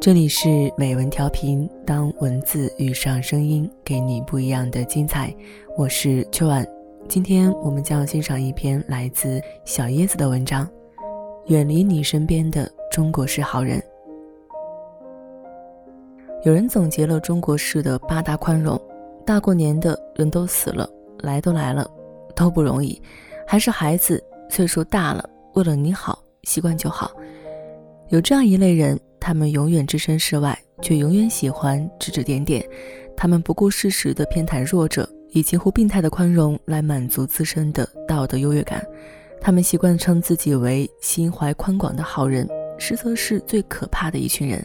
这里是美文调频，当文字遇上声音，给你不一样的精彩。我是秋晚，今天我们将要欣赏一篇来自小椰子的文章，《远离你身边的中国式好人》。有人总结了中国式的八大宽容：大过年的人都死了，来都来了，都不容易，还是孩子，岁数大了，为了你好，习惯就好。有这样一类人。他们永远置身事外，却永远喜欢指指点点。他们不顾事实的偏袒弱者，以近乎病态的宽容来满足自身的道德优越感。他们习惯称自己为心怀宽广的好人，实则是最可怕的一群人。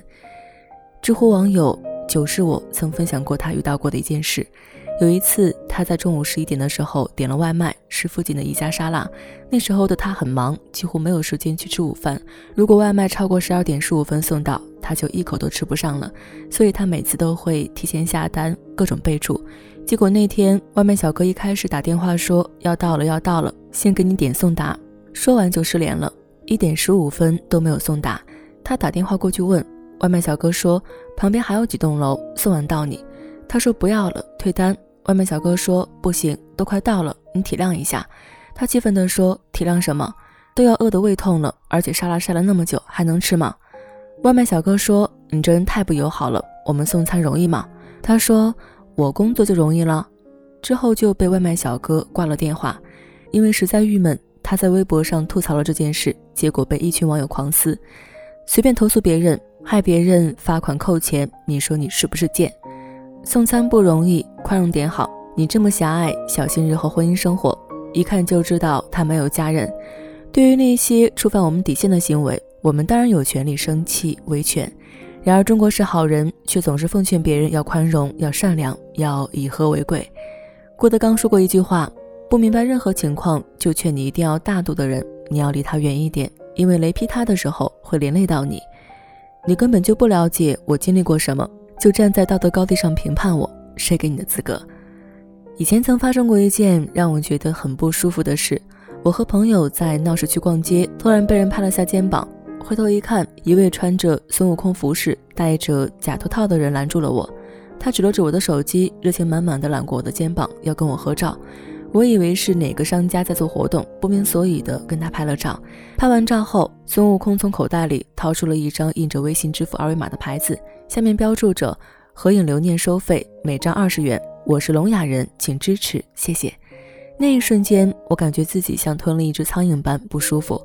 知乎网友九是我曾分享过他遇到过的一件事。有一次，他在中午十一点的时候点了外卖，是附近的一家沙拉。那时候的他很忙，几乎没有时间去吃午饭。如果外卖超过十二点十五分送到，他就一口都吃不上了。所以他每次都会提前下单，各种备注。结果那天外卖小哥一开始打电话说要到了，要到了，先给你点送达。说完就失联了，一点十五分都没有送达。他打电话过去问外卖小哥说旁边还有几栋楼，送完到你。他说不要了，退单。外卖小哥说：“不行，都快到了，你体谅一下。”他气愤地说：“体谅什么？都要饿得胃痛了，而且沙拉晒了那么久，还能吃吗？”外卖小哥说：“你这人太不友好了，我们送餐容易吗？”他说：“我工作就容易了。”之后就被外卖小哥挂了电话，因为实在郁闷，他在微博上吐槽了这件事，结果被一群网友狂撕，随便投诉别人，害别人罚款扣钱，你说你是不是贱？送餐不容易，宽容点好。你这么狭隘，小心日后婚姻生活。一看就知道他没有家人。对于那些触犯我们底线的行为，我们当然有权利生气维权。然而中国式好人却总是奉劝别人要宽容、要善良、要以和为贵。郭德纲说过一句话：不明白任何情况就劝你一定要大度的人，你要离他远一点，因为雷劈他的时候会连累到你。你根本就不了解我经历过什么。就站在道德高地上评判我，谁给你的资格？以前曾发生过一件让我觉得很不舒服的事。我和朋友在闹市区逛街，突然被人拍了下肩膀，回头一看，一位穿着孙悟空服饰、戴着假头套的人拦住了我。他指了指我的手机，热情满满的揽过我的肩膀，要跟我合照。我以为是哪个商家在做活动，不明所以的跟他拍了照。拍完照后，孙悟空从口袋里掏出了一张印着微信支付二维码的牌子，下面标注着“合影留念收费，每张二十元”。我是聋哑人，请支持，谢谢。那一瞬间，我感觉自己像吞了一只苍蝇般不舒服。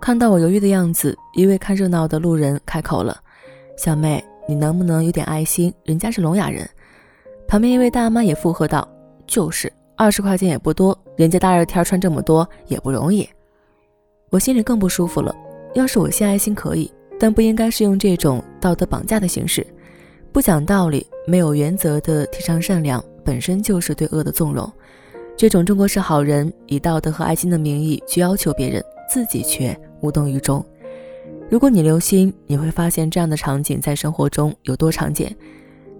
看到我犹豫的样子，一位看热闹的路人开口了：“小妹，你能不能有点爱心？人家是聋哑人。”旁边一位大妈也附和道：“就是。”二十块钱也不多，人家大热天穿这么多也不容易，我心里更不舒服了。要是我献爱心可以，但不应该是用这种道德绑架的形式，不讲道理、没有原则的提倡善良，本身就是对恶的纵容。这种中国式好人以道德和爱心的名义去要求别人，自己却无动于衷。如果你留心，你会发现这样的场景在生活中有多常见。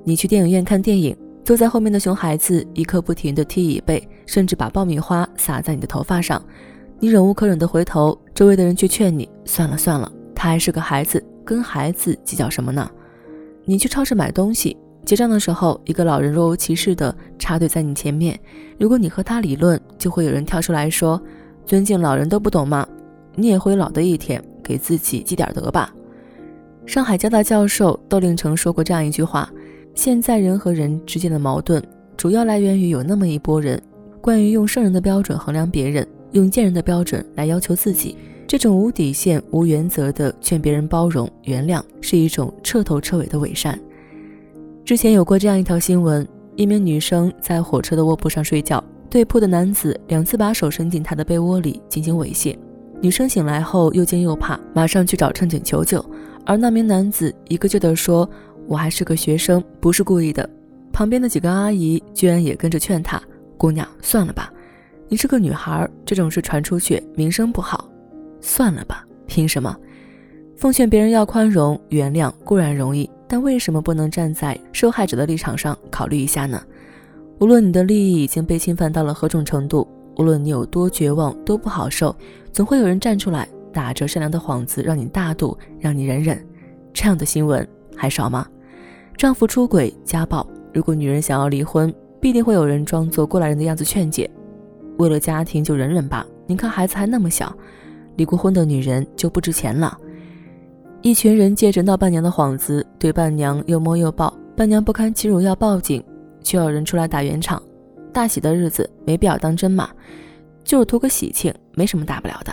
你去电影院看电影。坐在后面的熊孩子一刻不停地踢椅背，甚至把爆米花洒在你的头发上。你忍无可忍地回头，周围的人却劝你算了算了，他还是个孩子，跟孩子计较什么呢？你去超市买东西，结账的时候，一个老人若无其事地插队在你前面。如果你和他理论，就会有人跳出来说：“尊敬老人都不懂吗？你也会老的一天，给自己积点德吧。”上海交大教授窦令成说过这样一句话。现在人和人之间的矛盾，主要来源于有那么一波人，关于用圣人的标准衡量别人，用贱人的标准来要求自己。这种无底线、无原则的劝别人包容、原谅，是一种彻头彻尾的伪善。之前有过这样一条新闻：一名女生在火车的卧铺上睡觉，对铺的男子两次把手伸进她的被窝里进行猥亵。女生醒来后又惊又怕，马上去找乘警求救，而那名男子一个劲地说。我还是个学生，不是故意的。旁边的几个阿姨居然也跟着劝他：“姑娘，算了吧，你是个女孩，这种事传出去名声不好。算了吧，凭什么？奉劝别人要宽容、原谅固然容易，但为什么不能站在受害者的立场上考虑一下呢？无论你的利益已经被侵犯到了何种程度，无论你有多绝望、多不好受，总会有人站出来。”打着善良的幌子让你大度，让你忍忍，这样的新闻还少吗？丈夫出轨、家暴，如果女人想要离婚，必定会有人装作过来人的样子劝解。为了家庭就忍忍吧，您看孩子还那么小，离过婚的女人就不值钱了。一群人借着闹伴娘的幌子，对伴娘又摸又抱，伴娘不堪其辱要报警，却有人出来打圆场。大喜的日子没必要当真嘛，就是图个喜庆，没什么大不了的。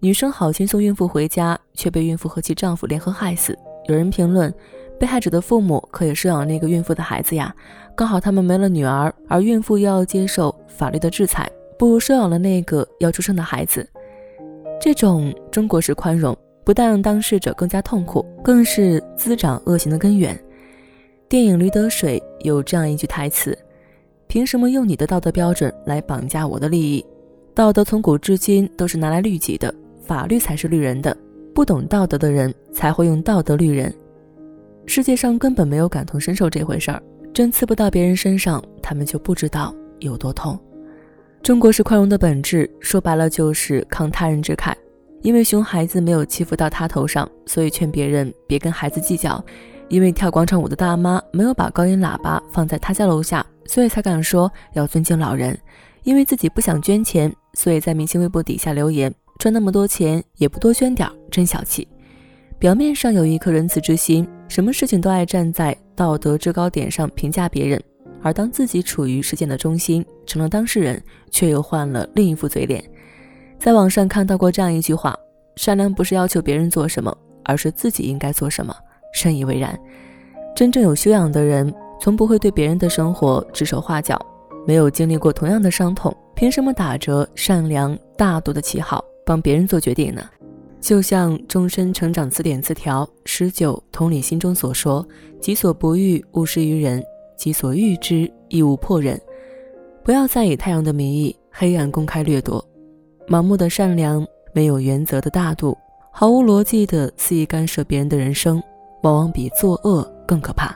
女生好心送孕妇回家，却被孕妇和其丈夫联合害死。有人评论，被害者的父母可以收养那个孕妇的孩子呀，刚好他们没了女儿，而孕妇又要接受法律的制裁，不如收养了那个要出生的孩子。这种中国式宽容。不但让当事者更加痛苦，更是滋长恶行的根源。电影《驴得水》有这样一句台词：“凭什么用你的道德标准来绑架我的利益？道德从古至今都是拿来律己的，法律才是律人的。不懂道德的人才会用道德律人。世界上根本没有感同身受这回事儿，针刺不到别人身上，他们就不知道有多痛。中国式宽容的本质，说白了就是慷他人之慨。”因为熊孩子没有欺负到他头上，所以劝别人别跟孩子计较；因为跳广场舞的大妈没有把高音喇叭放在他家楼下，所以才敢说要尊敬老人；因为自己不想捐钱，所以在明星微博底下留言赚那么多钱也不多捐点，真小气。表面上有一颗仁慈之心，什么事情都爱站在道德制高点上评价别人，而当自己处于事件的中心，成了当事人，却又换了另一副嘴脸。在网上看到过这样一句话：“善良不是要求别人做什么，而是自己应该做什么。”深以为然。真正有修养的人，从不会对别人的生活指手画脚。没有经历过同样的伤痛，凭什么打着善良大度的旗号帮别人做决定呢？就像《终身成长词典》词条十九同理心中所说：“己所不欲，勿施于人；己所欲之，亦勿迫人。”不要再以太阳的名义黑暗公开掠夺。盲目的善良，没有原则的大度，毫无逻辑的肆意干涉别人的人生，往往比作恶更可怕。